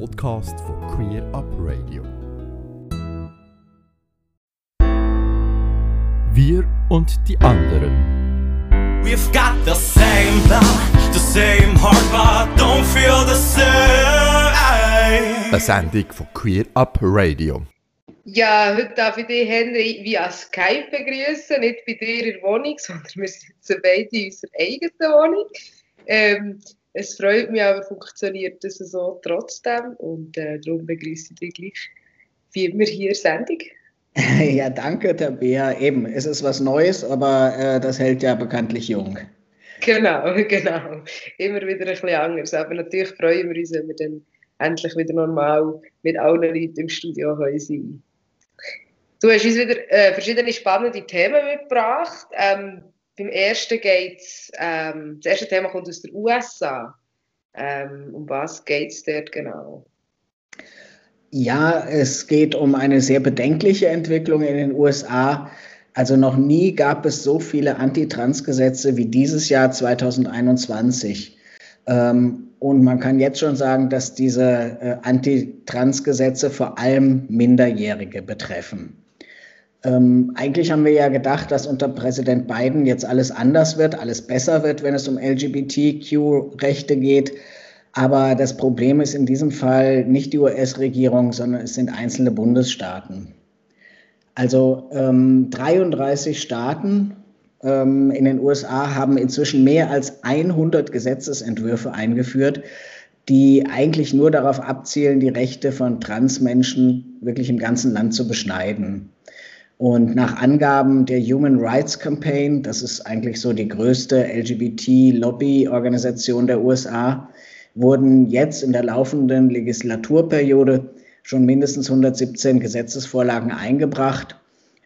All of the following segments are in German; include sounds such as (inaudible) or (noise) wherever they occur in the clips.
Podcast von Queer Up Radio. Wir und die anderen. We've got the same blood, the same heart, but don't feel the same. Eine Sendung von Queer Up Radio. Ja, heute darf ich dich, Henry, via Skype begrüßen, nicht bei dir in der Wohnung, (laughs) sondern wir sitzen beide in unserer eigenen Wohnung. Ähm, es freut mich aber, funktioniert das so trotzdem und äh, darum begrüße ich dich gleich wie immer hier Sendung. (laughs) Ja, danke, Tabea. Eben, es ist was Neues, aber äh, das hält ja bekanntlich jung. Genau, (laughs) genau. Immer wieder ein bisschen anders. Aber natürlich freuen wir uns, wenn wir dann endlich wieder normal mit allen Leuten im Studio sein können. Du hast uns wieder äh, verschiedene spannende Themen mitgebracht. Ähm, beim ersten geht's, ähm, das erste Thema kommt aus den USA. Ähm, um was geht es dort genau? Ja, es geht um eine sehr bedenkliche Entwicklung in den USA. Also noch nie gab es so viele Antitrans-Gesetze wie dieses Jahr 2021. Ähm, und man kann jetzt schon sagen, dass diese äh, Antitrans-Gesetze vor allem Minderjährige betreffen. Ähm, eigentlich haben wir ja gedacht, dass unter Präsident Biden jetzt alles anders wird, alles besser wird, wenn es um LGBTQ-Rechte geht. Aber das Problem ist in diesem Fall nicht die US-Regierung, sondern es sind einzelne Bundesstaaten. Also ähm, 33 Staaten ähm, in den USA haben inzwischen mehr als 100 Gesetzesentwürfe eingeführt, die eigentlich nur darauf abzielen, die Rechte von Transmenschen wirklich im ganzen Land zu beschneiden. Und nach Angaben der Human Rights Campaign, das ist eigentlich so die größte LGBT-Lobby-Organisation der USA, wurden jetzt in der laufenden Legislaturperiode schon mindestens 117 Gesetzesvorlagen eingebracht,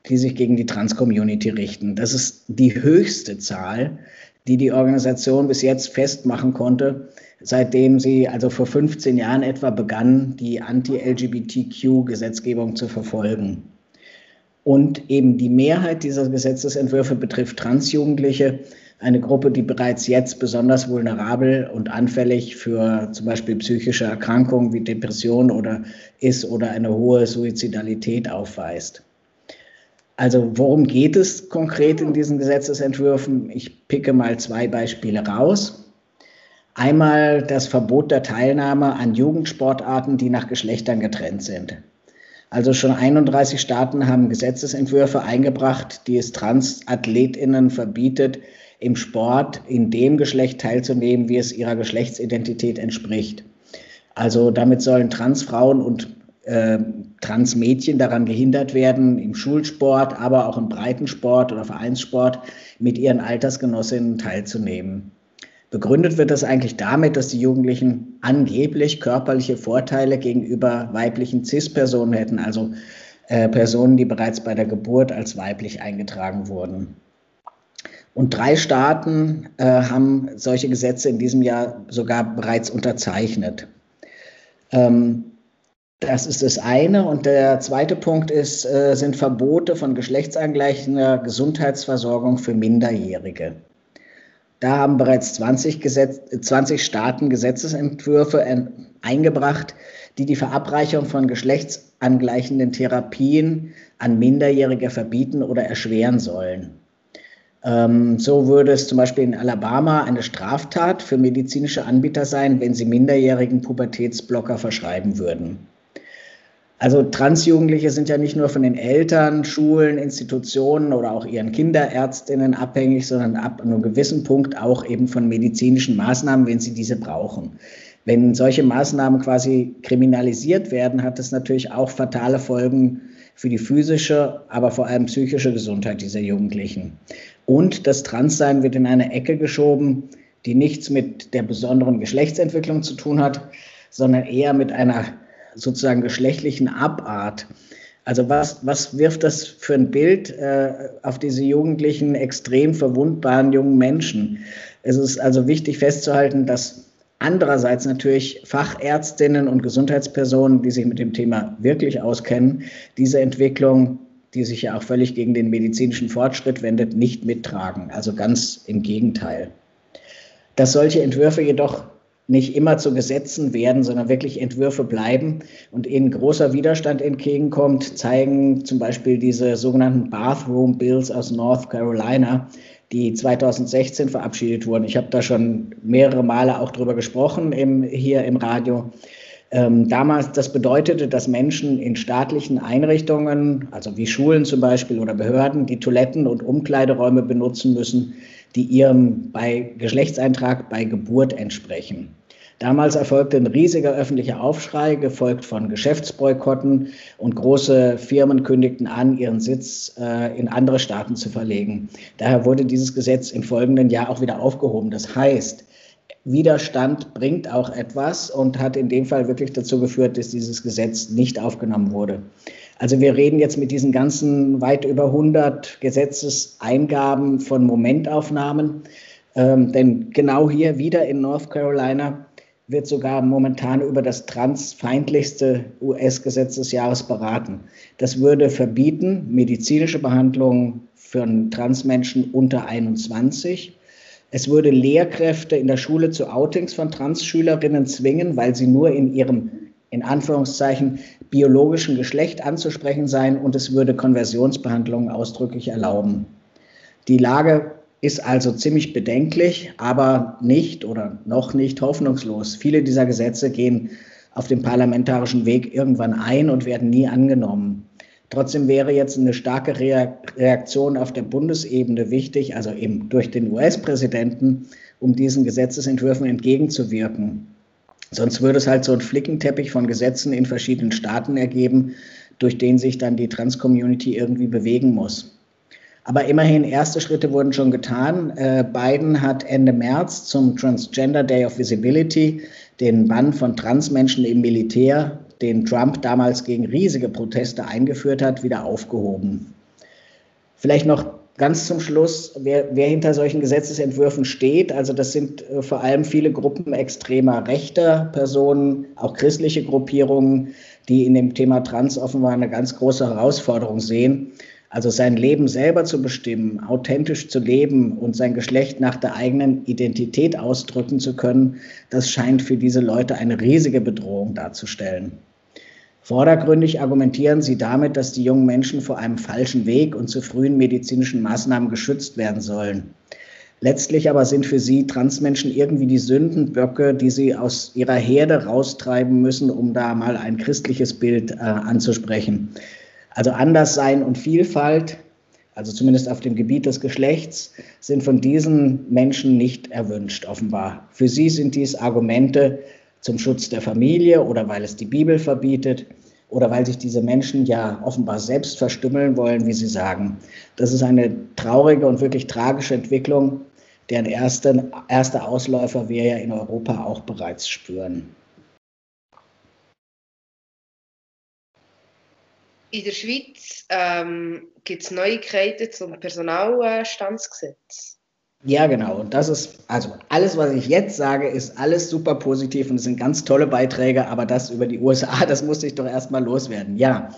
die sich gegen die Trans-Community richten. Das ist die höchste Zahl, die die Organisation bis jetzt festmachen konnte, seitdem sie also vor 15 Jahren etwa begann, die Anti-LGBTQ-Gesetzgebung zu verfolgen. Und eben die Mehrheit dieser Gesetzesentwürfe betrifft Transjugendliche, eine Gruppe, die bereits jetzt besonders vulnerabel und anfällig für zum Beispiel psychische Erkrankungen wie Depression oder ist oder eine hohe Suizidalität aufweist. Also worum geht es konkret in diesen Gesetzesentwürfen? Ich picke mal zwei Beispiele raus. Einmal das Verbot der Teilnahme an Jugendsportarten, die nach Geschlechtern getrennt sind. Also schon 31 Staaten haben Gesetzesentwürfe eingebracht, die es Transathletinnen verbietet, im Sport in dem Geschlecht teilzunehmen, wie es ihrer Geschlechtsidentität entspricht. Also damit sollen Transfrauen und äh, Transmädchen daran gehindert werden, im Schulsport, aber auch im Breitensport oder Vereinssport mit ihren Altersgenossinnen teilzunehmen. Begründet wird das eigentlich damit, dass die Jugendlichen angeblich körperliche Vorteile gegenüber weiblichen CIS-Personen hätten, also äh, Personen, die bereits bei der Geburt als weiblich eingetragen wurden. Und drei Staaten äh, haben solche Gesetze in diesem Jahr sogar bereits unterzeichnet. Ähm, das ist das eine. Und der zweite Punkt ist, äh, sind Verbote von geschlechtsangleichender Gesundheitsversorgung für Minderjährige. Da haben bereits 20, Gesetz, 20 Staaten Gesetzesentwürfe eingebracht, die die Verabreichung von geschlechtsangleichenden Therapien an Minderjährige verbieten oder erschweren sollen. Ähm, so würde es zum Beispiel in Alabama eine Straftat für medizinische Anbieter sein, wenn sie minderjährigen Pubertätsblocker verschreiben würden. Also Transjugendliche sind ja nicht nur von den Eltern, Schulen, Institutionen oder auch ihren Kinderärztinnen abhängig, sondern ab einem gewissen Punkt auch eben von medizinischen Maßnahmen, wenn sie diese brauchen. Wenn solche Maßnahmen quasi kriminalisiert werden, hat das natürlich auch fatale Folgen für die physische, aber vor allem psychische Gesundheit dieser Jugendlichen. Und das Transsein wird in eine Ecke geschoben, die nichts mit der besonderen Geschlechtsentwicklung zu tun hat, sondern eher mit einer sozusagen geschlechtlichen Abart. Also was, was wirft das für ein Bild äh, auf diese jugendlichen, extrem verwundbaren jungen Menschen? Es ist also wichtig festzuhalten, dass andererseits natürlich Fachärztinnen und Gesundheitspersonen, die sich mit dem Thema wirklich auskennen, diese Entwicklung, die sich ja auch völlig gegen den medizinischen Fortschritt wendet, nicht mittragen. Also ganz im Gegenteil. Dass solche Entwürfe jedoch nicht immer zu Gesetzen werden, sondern wirklich Entwürfe bleiben und ihnen großer Widerstand entgegenkommt, zeigen zum Beispiel diese sogenannten Bathroom Bills aus North Carolina, die 2016 verabschiedet wurden. Ich habe da schon mehrere Male auch drüber gesprochen im, hier im Radio. Ähm, damals, das bedeutete, dass Menschen in staatlichen Einrichtungen, also wie Schulen zum Beispiel oder Behörden, die Toiletten und Umkleideräume benutzen müssen, die ihrem bei Geschlechtseintrag bei Geburt entsprechen. Damals erfolgte ein riesiger öffentlicher Aufschrei, gefolgt von Geschäftsboykotten und große Firmen kündigten an, ihren Sitz äh, in andere Staaten zu verlegen. Daher wurde dieses Gesetz im folgenden Jahr auch wieder aufgehoben. Das heißt, Widerstand bringt auch etwas und hat in dem Fall wirklich dazu geführt, dass dieses Gesetz nicht aufgenommen wurde. Also wir reden jetzt mit diesen ganzen weit über 100 Gesetzeseingaben von Momentaufnahmen. Ähm, denn genau hier wieder in North Carolina wird sogar momentan über das transfeindlichste US-Gesetz des Jahres beraten. Das würde verbieten medizinische Behandlungen für Transmenschen unter 21. Es würde Lehrkräfte in der Schule zu Outings von Transschülerinnen zwingen, weil sie nur in ihrem in Anführungszeichen biologischen Geschlecht anzusprechen seien und es würde Konversionsbehandlungen ausdrücklich erlauben. Die Lage ist also ziemlich bedenklich, aber nicht oder noch nicht hoffnungslos. Viele dieser Gesetze gehen auf dem parlamentarischen Weg irgendwann ein und werden nie angenommen. Trotzdem wäre jetzt eine starke Reaktion auf der Bundesebene wichtig, also eben durch den US-Präsidenten, um diesen Gesetzesentwürfen entgegenzuwirken. Sonst würde es halt so einen Flickenteppich von Gesetzen in verschiedenen Staaten ergeben, durch den sich dann die Trans-Community irgendwie bewegen muss. Aber immerhin, erste Schritte wurden schon getan. Äh, Biden hat Ende März zum Transgender Day of Visibility den Bann von Transmenschen im Militär, den Trump damals gegen riesige Proteste eingeführt hat, wieder aufgehoben. Vielleicht noch ganz zum Schluss, wer, wer hinter solchen Gesetzesentwürfen steht. Also das sind äh, vor allem viele Gruppen extremer rechter Personen, auch christliche Gruppierungen, die in dem Thema Trans offenbar eine ganz große Herausforderung sehen. Also sein Leben selber zu bestimmen, authentisch zu leben und sein Geschlecht nach der eigenen Identität ausdrücken zu können, das scheint für diese Leute eine riesige Bedrohung darzustellen. Vordergründig argumentieren sie damit, dass die jungen Menschen vor einem falschen Weg und zu frühen medizinischen Maßnahmen geschützt werden sollen. Letztlich aber sind für sie Transmenschen irgendwie die Sündenböcke, die sie aus ihrer Herde raustreiben müssen, um da mal ein christliches Bild äh, anzusprechen. Also Anderssein und Vielfalt, also zumindest auf dem Gebiet des Geschlechts, sind von diesen Menschen nicht erwünscht, offenbar. Für sie sind dies Argumente zum Schutz der Familie oder weil es die Bibel verbietet oder weil sich diese Menschen ja offenbar selbst verstümmeln wollen, wie sie sagen. Das ist eine traurige und wirklich tragische Entwicklung, deren erste, erste Ausläufer wir ja in Europa auch bereits spüren. In der Schweiz ähm, gibt es Neuigkeiten zum Personalstandsgesetz. Ja, genau. Und das ist, also alles, was ich jetzt sage, ist alles super positiv und es sind ganz tolle Beiträge, aber das über die USA, (laughs) das musste ich doch erstmal loswerden. Ja,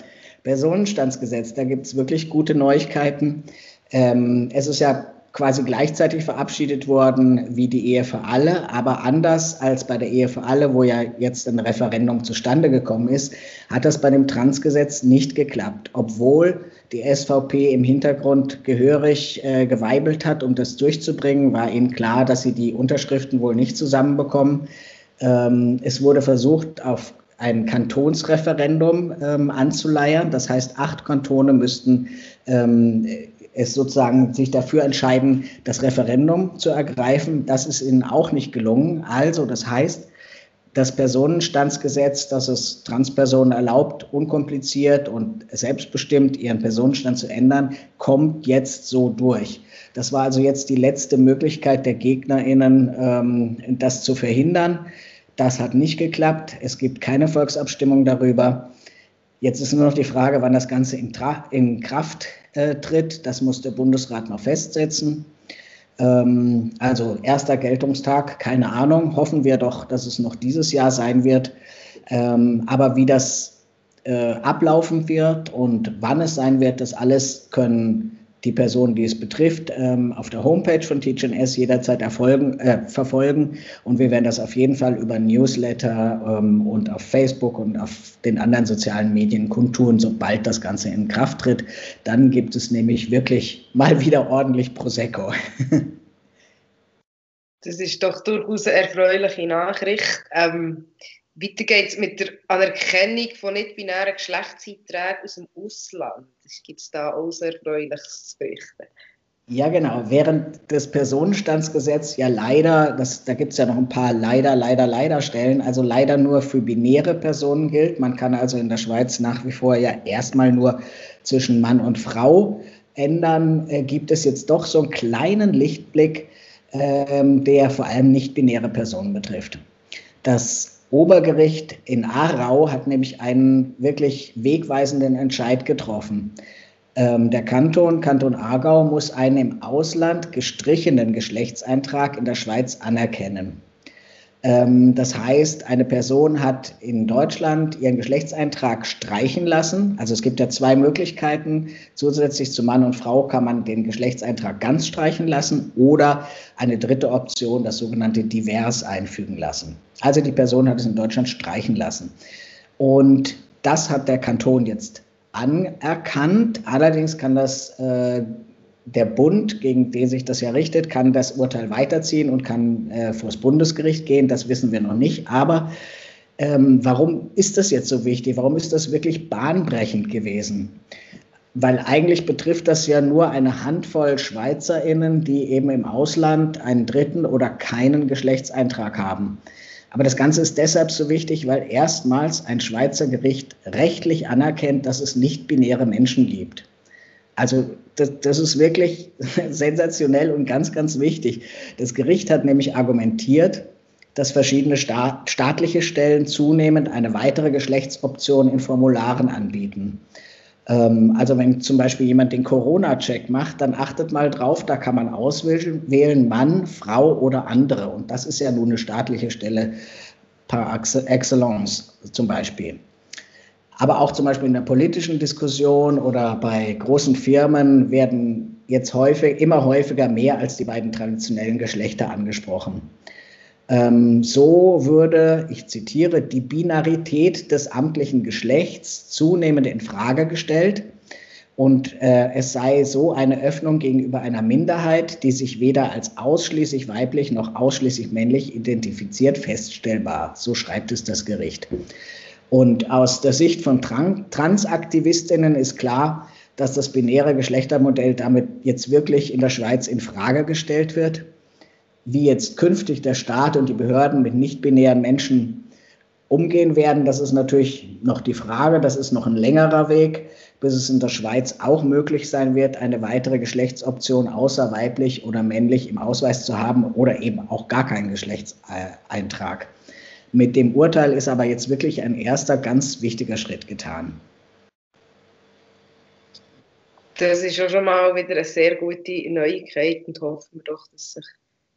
Personenstandsgesetz, da gibt es wirklich gute Neuigkeiten. Ähm, es ist ja quasi gleichzeitig verabschiedet worden wie die Ehe für alle, aber anders als bei der Ehe für alle, wo ja jetzt ein Referendum zustande gekommen ist, hat das bei dem Transgesetz nicht geklappt, obwohl die SVP im Hintergrund gehörig äh, geweibelt hat, um das durchzubringen, war ihnen klar, dass sie die Unterschriften wohl nicht zusammenbekommen. Ähm, es wurde versucht, auf ein Kantonsreferendum ähm, anzuleiern. Das heißt, acht Kantone müssten ähm, es sozusagen sich dafür entscheiden, das Referendum zu ergreifen. Das ist ihnen auch nicht gelungen. Also, das heißt, das Personenstandsgesetz, das es Transpersonen erlaubt, unkompliziert und selbstbestimmt ihren Personenstand zu ändern, kommt jetzt so durch. Das war also jetzt die letzte Möglichkeit der GegnerInnen, ähm, das zu verhindern. Das hat nicht geklappt. Es gibt keine Volksabstimmung darüber. Jetzt ist nur noch die Frage, wann das Ganze in, in Kraft äh, tritt. Das muss der Bundesrat noch festsetzen. Ähm, also erster Geltungstag, keine Ahnung. Hoffen wir doch, dass es noch dieses Jahr sein wird. Ähm, aber wie das äh, ablaufen wird und wann es sein wird, das alles können die Personen, die es betrifft, ähm, auf der Homepage von TGNS jederzeit erfolgen, äh, verfolgen. Und wir werden das auf jeden Fall über Newsletter ähm, und auf Facebook und auf den anderen sozialen Medien kundtun, sobald das Ganze in Kraft tritt. Dann gibt es nämlich wirklich mal wieder ordentlich Prosecco. das ist doch durchaus eine erfreuliche Nachricht. Ähm, weiter geht es mit der Anerkennung von nicht-binären Geschlechtseinträgen aus dem Ausland. Gibt es da auch sehr Erfreuliches zu berichten? Ja, genau. Während das Personenstandsgesetz ja leider, das, da gibt es ja noch ein paar leider, leider, leider Stellen, also leider nur für binäre Personen gilt. Man kann also in der Schweiz nach wie vor ja erstmal nur zwischen Mann und Frau ändern, äh, gibt es jetzt doch so einen kleinen Lichtblick, äh, der vor allem nicht-binäre Personen betrifft. Das Obergericht in Aarau hat nämlich einen wirklich wegweisenden Entscheid getroffen. Ähm, der Kanton, Kanton Aargau, muss einen im Ausland gestrichenen Geschlechtseintrag in der Schweiz anerkennen. Ähm, das heißt, eine Person hat in Deutschland ihren Geschlechtseintrag streichen lassen. Also es gibt ja zwei Möglichkeiten. Zusätzlich zu Mann und Frau kann man den Geschlechtseintrag ganz streichen lassen oder eine dritte Option, das sogenannte Divers, einfügen lassen. Also die Person hat es in Deutschland streichen lassen. Und das hat der Kanton jetzt anerkannt. Allerdings kann das äh, der Bund, gegen den sich das ja richtet, kann das Urteil weiterziehen und kann äh, vor das Bundesgericht gehen. Das wissen wir noch nicht. Aber ähm, warum ist das jetzt so wichtig? Warum ist das wirklich bahnbrechend gewesen? Weil eigentlich betrifft das ja nur eine Handvoll SchweizerInnen, die eben im Ausland einen dritten oder keinen Geschlechtseintrag haben. Aber das Ganze ist deshalb so wichtig, weil erstmals ein Schweizer Gericht rechtlich anerkennt, dass es nicht binäre Menschen gibt. Also das, das, ist wirklich (laughs) sensationell und ganz, ganz wichtig. Das Gericht hat nämlich argumentiert, dass verschiedene Staat, staatliche Stellen zunehmend eine weitere Geschlechtsoption in Formularen anbieten. Ähm, also wenn zum Beispiel jemand den Corona-Check macht, dann achtet mal drauf, da kann man auswählen, Mann, Frau oder andere. Und das ist ja nun eine staatliche Stelle par excellence zum Beispiel aber auch zum Beispiel in der politischen Diskussion oder bei großen Firmen werden jetzt häufig, immer häufiger mehr als die beiden traditionellen Geschlechter angesprochen. Ähm, so würde, ich zitiere, die Binarität des amtlichen Geschlechts zunehmend in Frage gestellt und äh, es sei so eine Öffnung gegenüber einer Minderheit, die sich weder als ausschließlich weiblich noch ausschließlich männlich identifiziert, feststellbar. So schreibt es das Gericht. Und aus der Sicht von Transaktivistinnen ist klar, dass das binäre Geschlechtermodell damit jetzt wirklich in der Schweiz in Frage gestellt wird. Wie jetzt künftig der Staat und die Behörden mit nicht-binären Menschen umgehen werden, das ist natürlich noch die Frage. Das ist noch ein längerer Weg, bis es in der Schweiz auch möglich sein wird, eine weitere Geschlechtsoption außer weiblich oder männlich im Ausweis zu haben oder eben auch gar keinen Geschlechtseintrag. Mit dem Urteil ist aber jetzt wirklich ein erster ganz wichtiger Schritt getan. Das ist schon mal wieder eine sehr gute Neuigkeit und hoffen wir doch, dass sich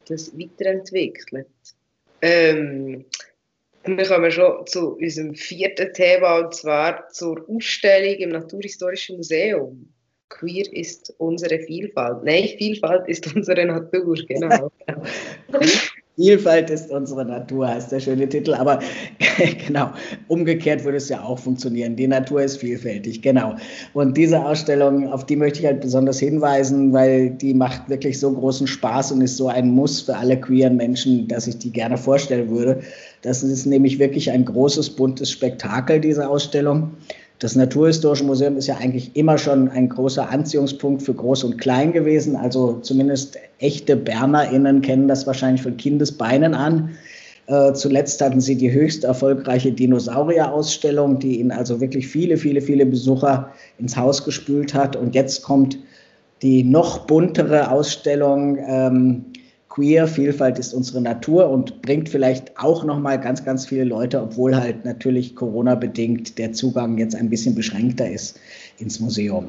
das weiterentwickelt. Ähm, wir kommen schon zu unserem vierten Thema und zwar zur Ausstellung im Naturhistorischen Museum. Queer ist unsere Vielfalt. Nein, Vielfalt ist unsere Natur, genau. (laughs) Vielfalt ist unsere Natur, heißt der schöne Titel. Aber (laughs) genau, umgekehrt würde es ja auch funktionieren. Die Natur ist vielfältig, genau. Und diese Ausstellung, auf die möchte ich halt besonders hinweisen, weil die macht wirklich so großen Spaß und ist so ein Muss für alle queeren Menschen, dass ich die gerne vorstellen würde. Das ist nämlich wirklich ein großes, buntes Spektakel, diese Ausstellung. Das Naturhistorische Museum ist ja eigentlich immer schon ein großer Anziehungspunkt für Groß und Klein gewesen. Also zumindest echte BernerInnen kennen das wahrscheinlich von Kindesbeinen an. Äh, zuletzt hatten sie die höchst erfolgreiche Dinosaurier-Ausstellung, die ihnen also wirklich viele, viele, viele Besucher ins Haus gespült hat. Und jetzt kommt die noch buntere Ausstellung ähm, queer, Vielfalt ist unsere Natur und bringt vielleicht auch nochmal ganz, ganz viele Leute, obwohl halt natürlich Corona-bedingt der Zugang jetzt ein bisschen beschränkter ist ins Museum.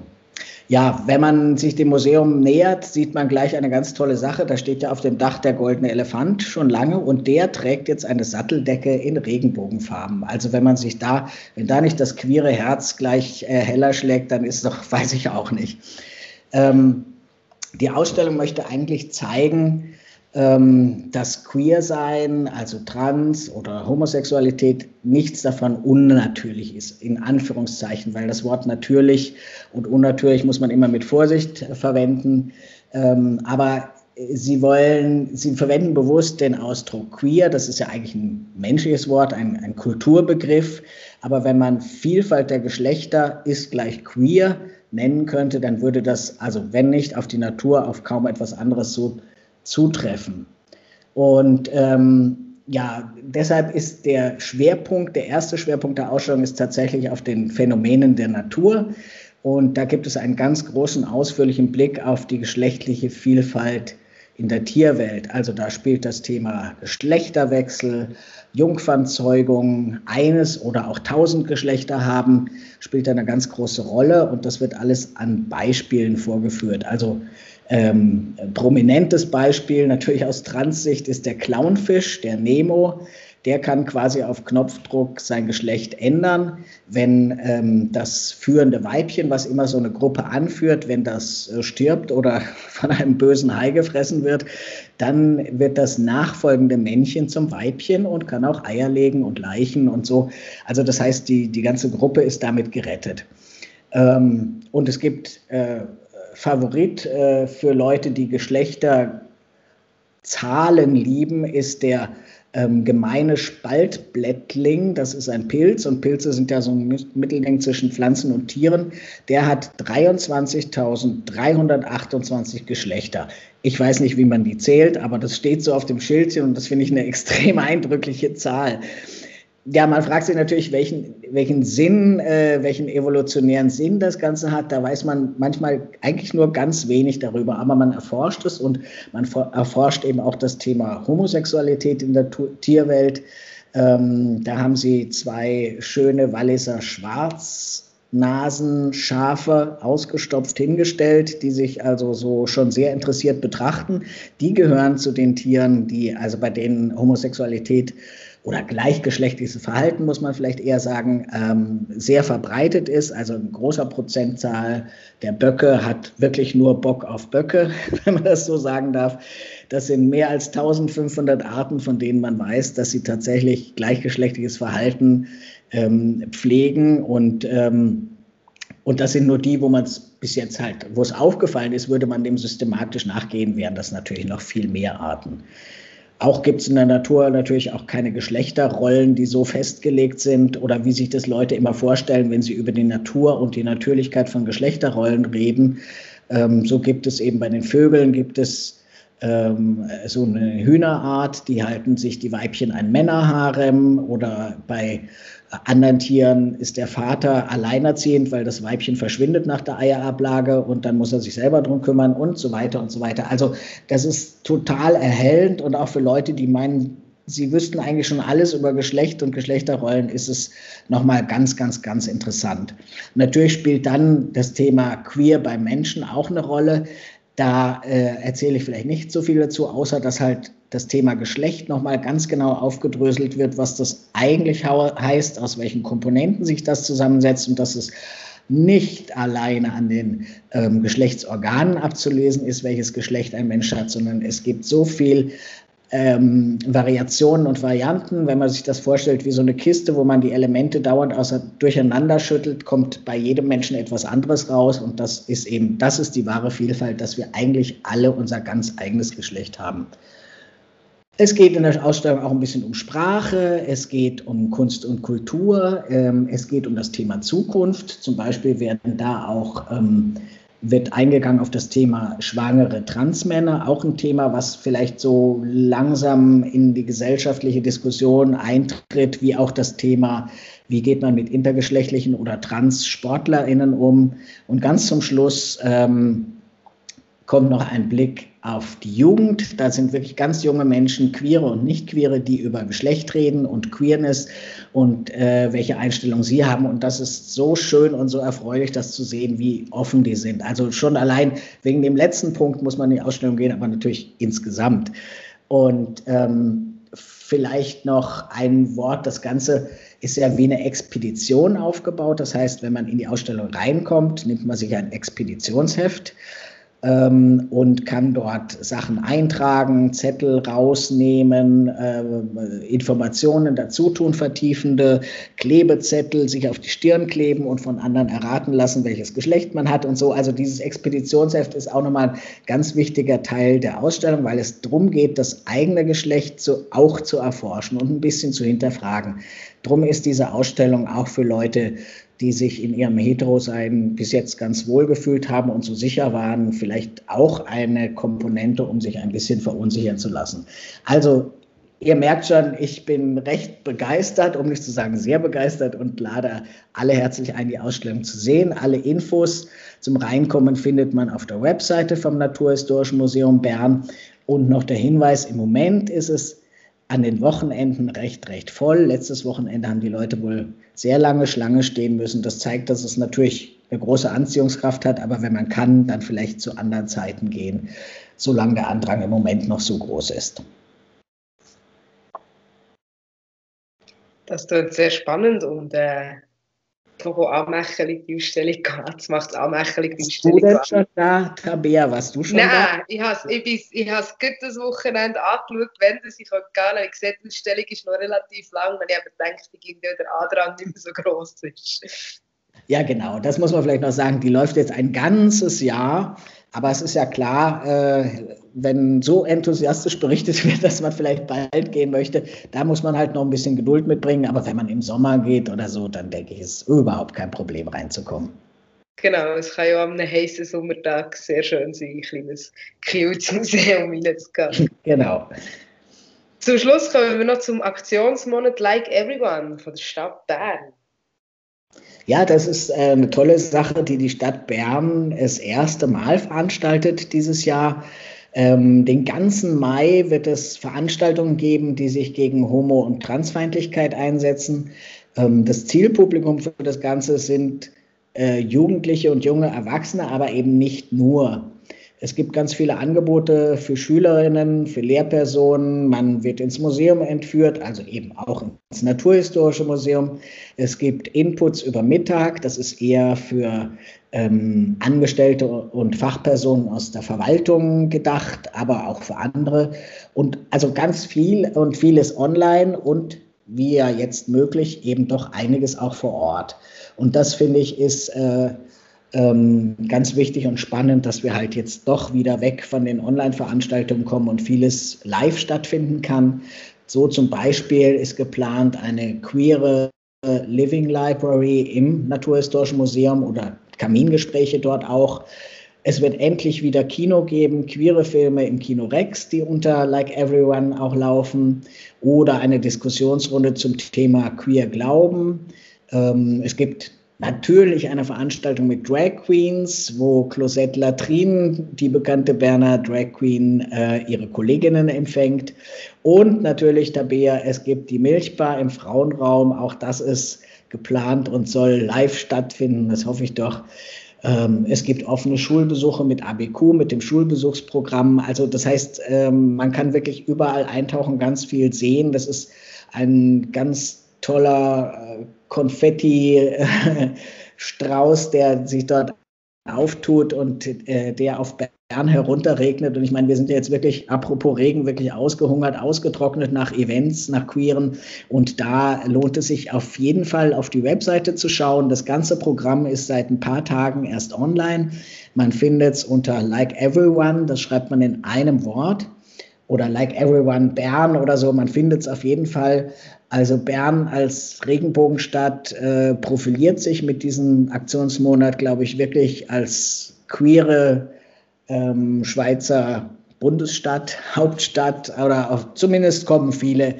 Ja, wenn man sich dem Museum nähert, sieht man gleich eine ganz tolle Sache. Da steht ja auf dem Dach der goldene Elefant schon lange und der trägt jetzt eine Satteldecke in Regenbogenfarben. Also wenn man sich da, wenn da nicht das queere Herz gleich äh, heller schlägt, dann ist doch, (laughs) weiß ich auch nicht. Ähm, die Ausstellung möchte eigentlich zeigen, ähm, dass Queer-Sein, also Trans oder Homosexualität, nichts davon unnatürlich ist, in Anführungszeichen, weil das Wort natürlich und unnatürlich muss man immer mit Vorsicht verwenden. Ähm, aber Sie wollen, Sie verwenden bewusst den Ausdruck queer, das ist ja eigentlich ein menschliches Wort, ein, ein Kulturbegriff. Aber wenn man Vielfalt der Geschlechter ist gleich queer nennen könnte, dann würde das, also wenn nicht auf die Natur, auf kaum etwas anderes so zutreffen. Und ähm, ja, deshalb ist der Schwerpunkt, der erste Schwerpunkt der Ausstellung ist tatsächlich auf den Phänomenen der Natur. Und da gibt es einen ganz großen, ausführlichen Blick auf die geschlechtliche Vielfalt in der Tierwelt. Also da spielt das Thema Geschlechterwechsel, Jungfernzeugung, eines oder auch tausend Geschlechter haben, spielt eine ganz große Rolle und das wird alles an Beispielen vorgeführt. Also ähm, prominentes Beispiel natürlich aus Transsicht ist der Clownfisch, der Nemo. Der kann quasi auf Knopfdruck sein Geschlecht ändern, wenn ähm, das führende Weibchen, was immer so eine Gruppe anführt, wenn das äh, stirbt oder (laughs) von einem bösen Hai gefressen wird, dann wird das nachfolgende Männchen zum Weibchen und kann auch Eier legen und Leichen und so. Also das heißt, die, die ganze Gruppe ist damit gerettet. Ähm, und es gibt äh, Favorit äh, für Leute, die Geschlechterzahlen lieben, ist der ähm, gemeine Spaltblättling. Das ist ein Pilz und Pilze sind ja so ein Mittelding zwischen Pflanzen und Tieren. Der hat 23.328 Geschlechter. Ich weiß nicht, wie man die zählt, aber das steht so auf dem Schildchen und das finde ich eine (laughs) extrem eindrückliche Zahl ja, man fragt sich natürlich, welchen, welchen Sinn, äh, welchen evolutionären Sinn das Ganze hat. Da weiß man manchmal eigentlich nur ganz wenig darüber, aber man erforscht es und man erforscht eben auch das Thema Homosexualität in der tu Tierwelt. Ähm, da haben sie zwei schöne Walliser Schwarznasenschafe ausgestopft hingestellt, die sich also so schon sehr interessiert betrachten. Die gehören zu den Tieren, die also bei denen Homosexualität oder gleichgeschlechtliches Verhalten, muss man vielleicht eher sagen, ähm, sehr verbreitet ist. Also ein großer Prozentzahl der Böcke hat wirklich nur Bock auf Böcke, (laughs) wenn man das so sagen darf. Das sind mehr als 1500 Arten, von denen man weiß, dass sie tatsächlich gleichgeschlechtliches Verhalten ähm, pflegen und ähm, und das sind nur die, wo man es bis jetzt halt, wo es aufgefallen ist, würde man dem systematisch nachgehen, wären das natürlich noch viel mehr Arten. Auch gibt es in der Natur natürlich auch keine Geschlechterrollen, die so festgelegt sind oder wie sich das Leute immer vorstellen, wenn sie über die Natur und die Natürlichkeit von Geschlechterrollen reden. Ähm, so gibt es eben bei den Vögeln gibt es ähm, so eine Hühnerart, die halten sich die Weibchen ein Männerharem oder bei anderen Tieren ist der Vater alleinerziehend, weil das Weibchen verschwindet nach der Eierablage und dann muss er sich selber drum kümmern und so weiter und so weiter. Also das ist total erhellend und auch für Leute, die meinen, sie wüssten eigentlich schon alles über Geschlecht und Geschlechterrollen, ist es nochmal ganz, ganz, ganz interessant. Natürlich spielt dann das Thema Queer bei Menschen auch eine Rolle. Da äh, erzähle ich vielleicht nicht so viel dazu, außer dass halt das Thema Geschlecht nochmal ganz genau aufgedröselt wird, was das eigentlich heißt, aus welchen Komponenten sich das zusammensetzt und dass es nicht alleine an den ähm, Geschlechtsorganen abzulesen ist, welches Geschlecht ein Mensch hat, sondern es gibt so viel ähm, Variationen und Varianten. Wenn man sich das vorstellt wie so eine Kiste, wo man die Elemente dauernd außer durcheinander schüttelt, kommt bei jedem Menschen etwas anderes raus. Und das ist eben, das ist die wahre Vielfalt, dass wir eigentlich alle unser ganz eigenes Geschlecht haben. Es geht in der Ausstellung auch ein bisschen um Sprache, es geht um Kunst und Kultur, ähm, es geht um das Thema Zukunft. Zum Beispiel werden da auch ähm, wird eingegangen auf das Thema schwangere Transmänner, auch ein Thema, was vielleicht so langsam in die gesellschaftliche Diskussion eintritt, wie auch das Thema, wie geht man mit intergeschlechtlichen oder Trans-SportlerInnen um. Und ganz zum Schluss ähm, kommt noch ein Blick auf die Jugend. Da sind wirklich ganz junge Menschen, queere und nicht queere, die über Geschlecht reden und Queerness und äh, welche Einstellungen sie haben. Und das ist so schön und so erfreulich, das zu sehen, wie offen die sind. Also schon allein wegen dem letzten Punkt muss man in die Ausstellung gehen, aber natürlich insgesamt. Und ähm, vielleicht noch ein Wort. Das Ganze ist ja wie eine Expedition aufgebaut. Das heißt, wenn man in die Ausstellung reinkommt, nimmt man sich ein Expeditionsheft ähm, und kann dort Sachen eintragen, Zettel rausnehmen, äh, Informationen dazu tun, vertiefende Klebezettel sich auf die Stirn kleben und von anderen erraten lassen, welches Geschlecht man hat und so. Also dieses Expeditionsheft ist auch nochmal ein ganz wichtiger Teil der Ausstellung, weil es darum geht, das eigene Geschlecht so auch zu erforschen und ein bisschen zu hinterfragen. Drum ist diese Ausstellung auch für Leute die sich in ihrem Hetero-Sein bis jetzt ganz wohl gefühlt haben und so sicher waren, vielleicht auch eine Komponente, um sich ein bisschen verunsichern zu lassen. Also ihr merkt schon, ich bin recht begeistert, um nicht zu sagen sehr begeistert und lade alle herzlich ein, die Ausstellung zu sehen. Alle Infos zum Reinkommen findet man auf der Webseite vom Naturhistorischen Museum Bern. Und noch der Hinweis, im Moment ist es an den Wochenenden recht, recht voll. Letztes Wochenende haben die Leute wohl sehr lange Schlange stehen müssen. Das zeigt, dass es natürlich eine große Anziehungskraft hat, aber wenn man kann, dann vielleicht zu anderen Zeiten gehen, solange der Andrang im Moment noch so groß ist. Das klingt sehr spannend und äh, Toho anmächelig die Ausstellung gehabt. Das macht es die Ausstellung Du denn schon da, Tabea? Warst du schon Nein, da? ich habe ich es gut das Wochenende angeschaut, wenn das ich gehen kann. Ich sehe, die Ausstellung ist noch relativ lang und ich habe gedacht, dass irgendwie der Andrang nicht mehr so groß ist. Ja, genau. Das muss man vielleicht noch sagen. Die läuft jetzt ein ganzes Jahr. Aber es ist ja klar, äh, wenn so enthusiastisch berichtet wird, (laughs) dass man vielleicht bald gehen möchte, da muss man halt noch ein bisschen Geduld mitbringen. Aber wenn man im Sommer geht oder so, dann denke ich, ist überhaupt kein Problem reinzukommen. Genau, es kann ja an einem heißen Sommertag sehr schön sein, ein kleines cutes Museum reinzugehen. (laughs) Genau. Zum Schluss kommen wir noch zum Aktionsmonat Like Everyone von der Stadt Bern. Ja, das ist äh, eine tolle Sache, die die Stadt Bern das erste Mal veranstaltet dieses Jahr. Ähm, den ganzen Mai wird es Veranstaltungen geben, die sich gegen Homo- und Transfeindlichkeit einsetzen. Ähm, das Zielpublikum für das Ganze sind äh, Jugendliche und junge Erwachsene, aber eben nicht nur. Es gibt ganz viele Angebote für Schülerinnen, für Lehrpersonen. Man wird ins Museum entführt, also eben auch ins Naturhistorische Museum. Es gibt Inputs über Mittag, das ist eher für ähm, Angestellte und Fachpersonen aus der Verwaltung gedacht, aber auch für andere. Und also ganz viel und vieles online und wie ja jetzt möglich, eben doch einiges auch vor Ort. Und das finde ich ist äh, ähm, ganz wichtig und spannend, dass wir halt jetzt doch wieder weg von den Online-Veranstaltungen kommen und vieles live stattfinden kann. So zum Beispiel ist geplant eine queere äh, Living Library im Naturhistorischen Museum oder Kamingespräche dort auch. Es wird endlich wieder Kino geben, queere Filme im Kino Rex, die unter Like Everyone auch laufen, oder eine Diskussionsrunde zum Thema Queer Glauben. Ähm, es gibt natürlich eine Veranstaltung mit Drag Queens, wo Closette Latrin, die bekannte Berner Drag Queen, äh, ihre Kolleginnen empfängt. Und natürlich, Tabea, es gibt die Milchbar im Frauenraum. Auch das ist geplant und soll live stattfinden. Das hoffe ich doch. Ähm, es gibt offene Schulbesuche mit ABQ, mit dem Schulbesuchsprogramm. Also das heißt, ähm, man kann wirklich überall eintauchen, ganz viel sehen. Das ist ein ganz toller äh, Konfetti-Strauß, (laughs) der sich dort auftut und äh, der auf Bern herunterregnet. Und ich meine, wir sind jetzt wirklich, apropos Regen, wirklich ausgehungert, ausgetrocknet nach Events, nach Queeren. Und da lohnt es sich auf jeden Fall auf die Webseite zu schauen. Das ganze Programm ist seit ein paar Tagen erst online. Man findet es unter Like Everyone, das schreibt man in einem Wort. Oder Like Everyone Bern oder so. Man findet es auf jeden Fall. Also Bern als Regenbogenstadt äh, profiliert sich mit diesem Aktionsmonat, glaube ich, wirklich als queere ähm, Schweizer Bundesstadt, (laughs) Hauptstadt oder auch, zumindest kommen viele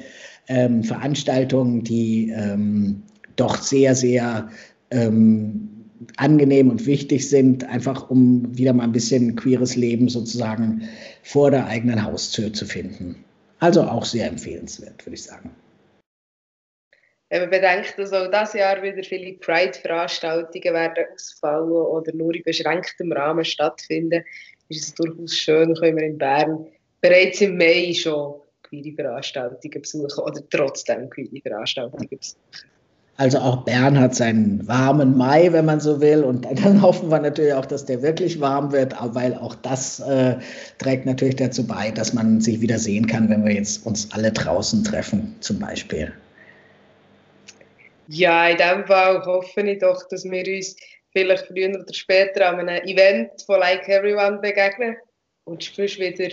ähm, Veranstaltungen, die ähm, doch sehr, sehr ähm, angenehm und wichtig sind, einfach um wieder mal ein bisschen queeres Leben sozusagen vor der eigenen Haustür zu finden. Also auch sehr empfehlenswert, würde ich sagen. Wenn man bedenkt, dass auch dieses Jahr wieder viele Pride-Veranstaltungen werden ausfallen oder nur in beschränktem Rahmen stattfinden, ist es durchaus schön, können wir in Bern bereits im Mai schon queere Veranstaltungen besuchen oder trotzdem queere Veranstaltungen besuchen. Also auch Bern hat seinen warmen Mai, wenn man so will. Und (laughs) dann hoffen wir natürlich auch, dass der wirklich warm wird, weil auch das äh, trägt natürlich dazu bei, dass man sich wieder sehen kann, wenn wir jetzt uns alle draußen treffen, zum Beispiel. Ja, in dem Fall hoffe ich doch, dass wir uns vielleicht früher oder später an einem Event von Like Everyone begegnen. Und spürst wieder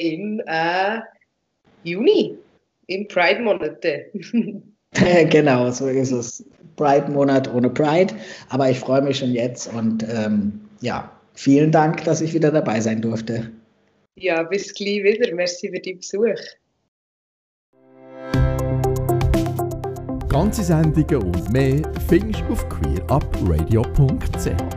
im äh, Juni, im Pride-Monat. (laughs) genau, so ist es. Pride-Monat ohne Pride. Aber ich freue mich schon jetzt und ähm, ja, vielen Dank, dass ich wieder dabei sein durfte. Ja, bis gleich wieder. Merci für deinen Besuch. Ganze Sendungen und mehr findest du auf queerupradio.ch.